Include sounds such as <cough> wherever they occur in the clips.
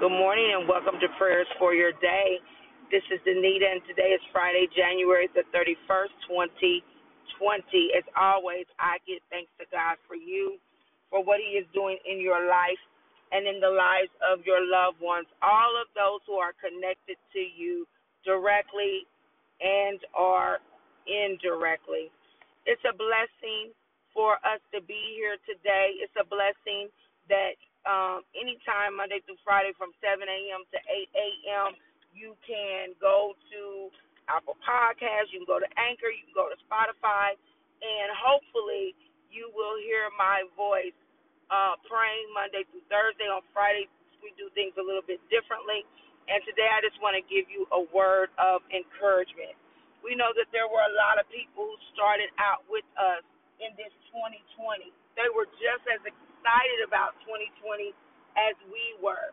Good morning and welcome to Prayers for Your Day. This is Danita and today is Friday, January the 31st, 2020. As always, I give thanks to God for you, for what He is doing in your life and in the lives of your loved ones, all of those who are connected to you directly and or indirectly. It's a blessing for us to be here today. It's a blessing that um, anytime Monday through Friday from 7 a.m. to 8 a.m. You can go to Apple Podcasts, you can go to Anchor, you can go to Spotify, and hopefully you will hear my voice uh, praying Monday through Thursday. On Friday, we do things a little bit differently. And today, I just want to give you a word of encouragement. We know that there were a lot of people who started out with us in this 2020. They were just as excited about 2020 as we were.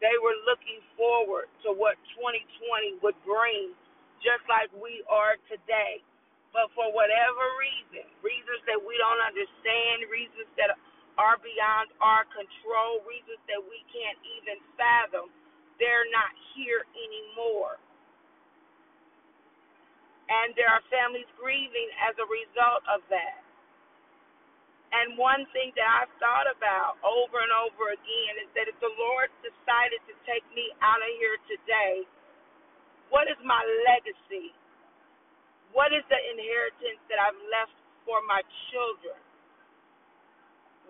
They were looking forward to what 2020 would bring, just like we are today. But for whatever reason, reasons that we don't understand, reasons that are beyond our control, reasons that we can't even fathom, they're not here anymore. And there are families grieving as a result of that. And one thing that I've thought about over and over again is that if the Lord decided to take me out of here today, what is my legacy? What is the inheritance that I've left for my children?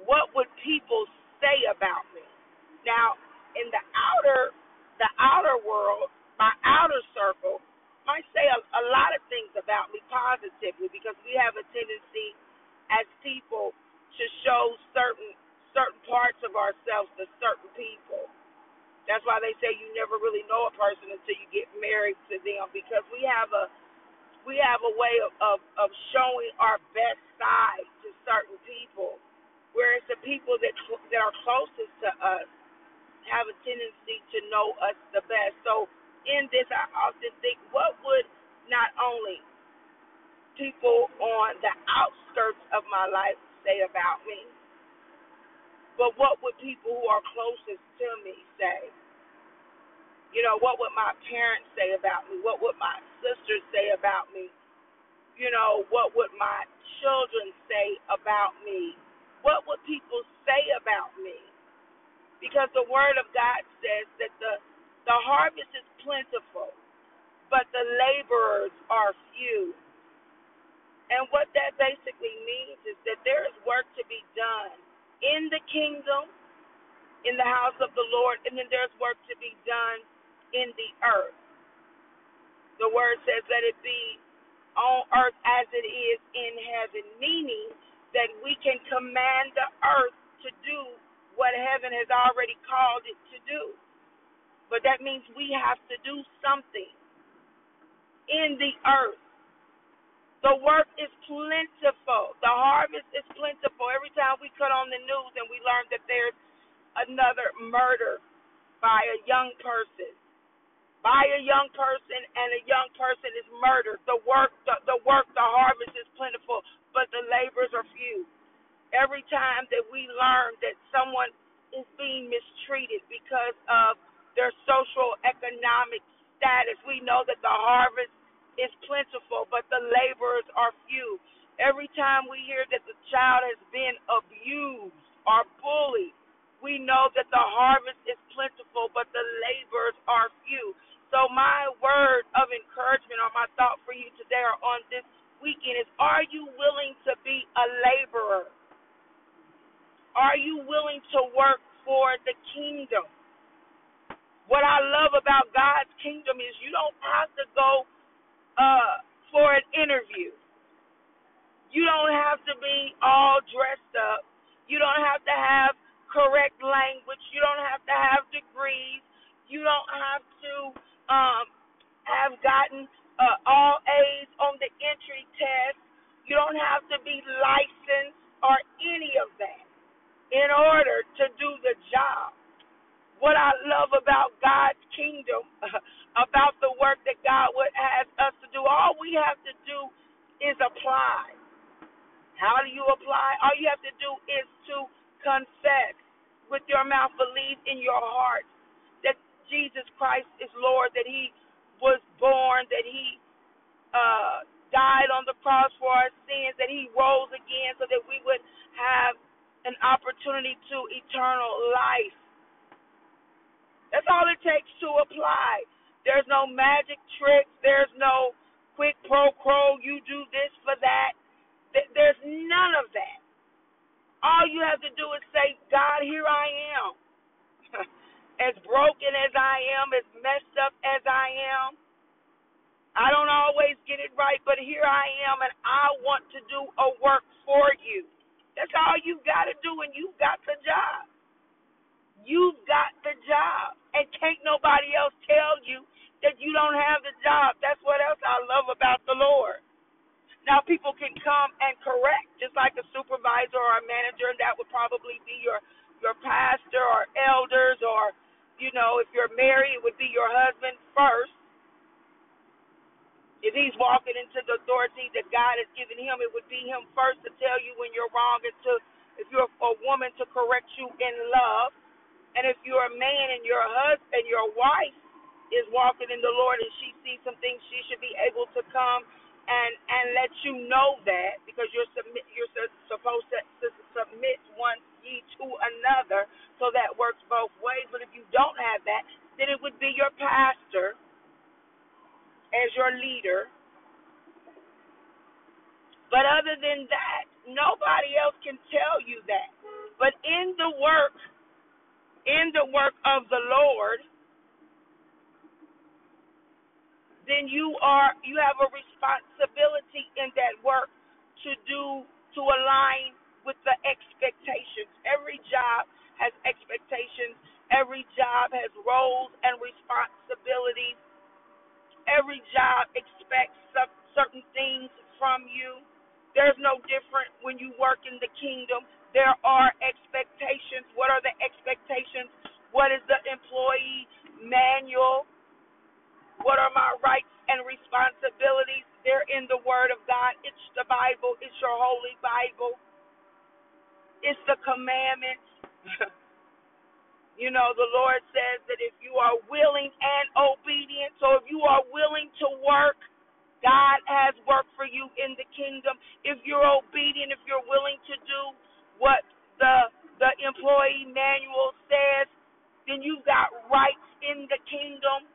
What would people say about me? Now, in the outer the outer world, my outer circle might say a, a lot of things about me positively because we have a tendency as people to show certain certain parts of ourselves to certain people. That's why they say you never really know a person until you get married to them because we have a we have a way of, of, of showing our best side to certain people. Whereas the people that that are closest to us have a tendency to know us the best. So in this I often think what would not only people on the outskirts of my life say about me, but what would people who are closest to me say? You know, what would my parents say about me? What would my sisters say about me? You know, what would my children say about me? What would people say about me? Because the word of God says that the the harvest is plentiful, but the laborers are few. And what that basically means is that there is work to be done in the kingdom, in the house of the Lord, and then there's work to be done in the earth. The word says, let it be on earth as it is in heaven, meaning that we can command the earth to do what heaven has already called it to do. But that means we have to do something in the earth the work is plentiful. The harvest is plentiful. Every time we cut on the news and we learn that there's another murder by a young person, by a young person, and a young person is murdered. The work, the, the work, the harvest is plentiful, but the laborers are few. Every time that we learn that someone is being mistreated because of their social economic status, we know that the harvest is plentiful, but the laborers are few. Every time we hear that the child has been abused or bullied, we know that the harvest is plentiful, but the laborers are few. So, my word of encouragement or my thought for you today or on this weekend is Are you willing to be a laborer? Are you willing to work for the kingdom? What I love about God's kingdom is you don't have to go uh, for an interview. You don't have to be all dressed up. You don't have to have I love about God's kingdom <laughs> about the work that God would have us to do. All we have to do is apply. How do you apply? All you have to do is to confess with your mouth, believe in your heart that Jesus Christ is Lord, that He was born, that He uh, died on the cross for our sins, that He rose again so that we would have an opportunity to eternal life. That's all it takes to apply. There's no magic tricks. There's no quick pro quo. You do this for that. There's none of that. All you have to do is say, God, here I am. <laughs> as broken as I am, as messed up as I am. I don't always get it right, but here I am, and I want to do a work for you. That's all you've got to do, and you've got the job. You've got the job, and can't nobody else tell you that you don't have the job. That's what else I love about the Lord. Now people can come and correct, just like a supervisor or a manager, and that would probably be your your pastor or elders, or you know, if you're married, it would be your husband first. If he's walking into the authority that God has given him, it would be him first to tell you when you're wrong, and to if you're a woman to correct you in love, and if you're a man and your husband, your wife is walking in the Lord, and she sees some things, she should be able to come and and let you know that because you're submit you're supposed to, to submit one ye to another, so that works both ways. But if you don't have that, then it would be your pastor as your leader. But other than that, nobody else can tell you that. But in the work, in the work of the Lord, then you are you have a responsibility in that work to do to align with the expectations. Every job has expectations. Every job has roles and responsibilities. Every job expects certain things from you. There's no different when you work in the kingdom. There are expectations. What are the expectations? What is the employee manual? What are my rights and responsibilities? They're in the Word of God. It's the Bible. It's your holy Bible. It's the commandments. <laughs> you know, the Lord says that if you are willing and obedient, so if you are willing to work, God has work for you in the kingdom. If you're obedient, if you're willing to do what the the employee manual says, then you've got rights in the kingdom.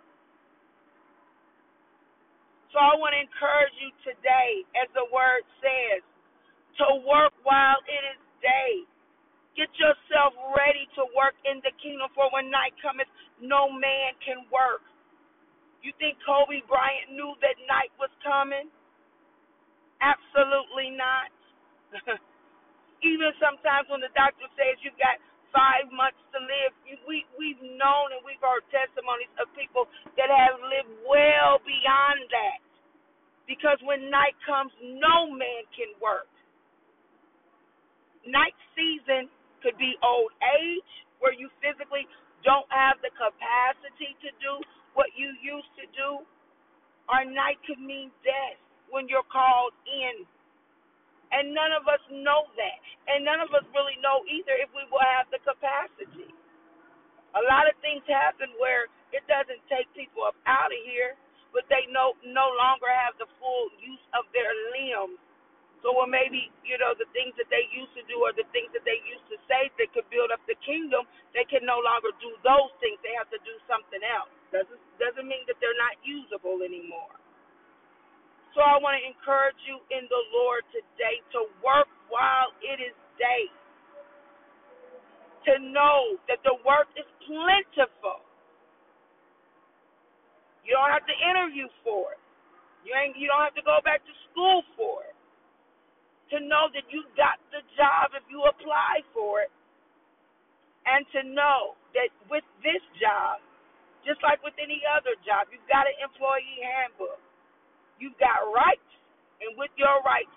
So I want to encourage you today, as the word says, to work while it is day. Get yourself ready to work in the kingdom, for when night cometh, no man can work. You think Kobe Bryant knew that night was coming? Absolutely not. <laughs> Even sometimes when the doctor says you've got five months to live, we we've known and we've heard testimonies of people that have lived well beyond that. Because when night comes, no man can work. Night season could be old age, where you physically don't have the capacity to do what you used to do. Or night could mean death when you're called in. And none of us know that. And none of us really know either if we will have the capacity. A lot of things happen where it doesn't take people up out of here but they no no longer have the full use of their limbs. So or maybe, you know, the things that they used to do or the things that they used to say that could build up the kingdom, they can no longer do those things. They have to do something else. Doesn't doesn't mean that they're not usable anymore. So I want to encourage you in the Lord today to work while it is day. To know that the work is plentiful you don't have to interview for it. You ain't you don't have to go back to school for it. To know that you got the job if you apply for it. And to know that with this job, just like with any other job, you've got an employee handbook. You've got rights, and with your rights,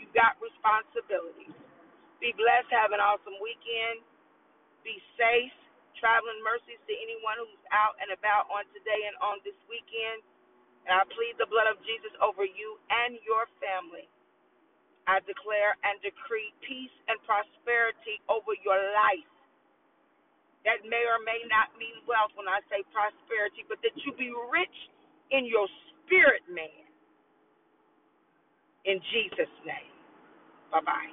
you've got responsibilities. Be blessed. Have an awesome weekend. Be safe traveling mercies to anyone who's out and about on today and on this weekend. And I plead the blood of Jesus over you and your family. I declare and decree peace and prosperity over your life. That may or may not mean wealth when I say prosperity, but that you be rich in your spirit, man. In Jesus' name. Bye bye.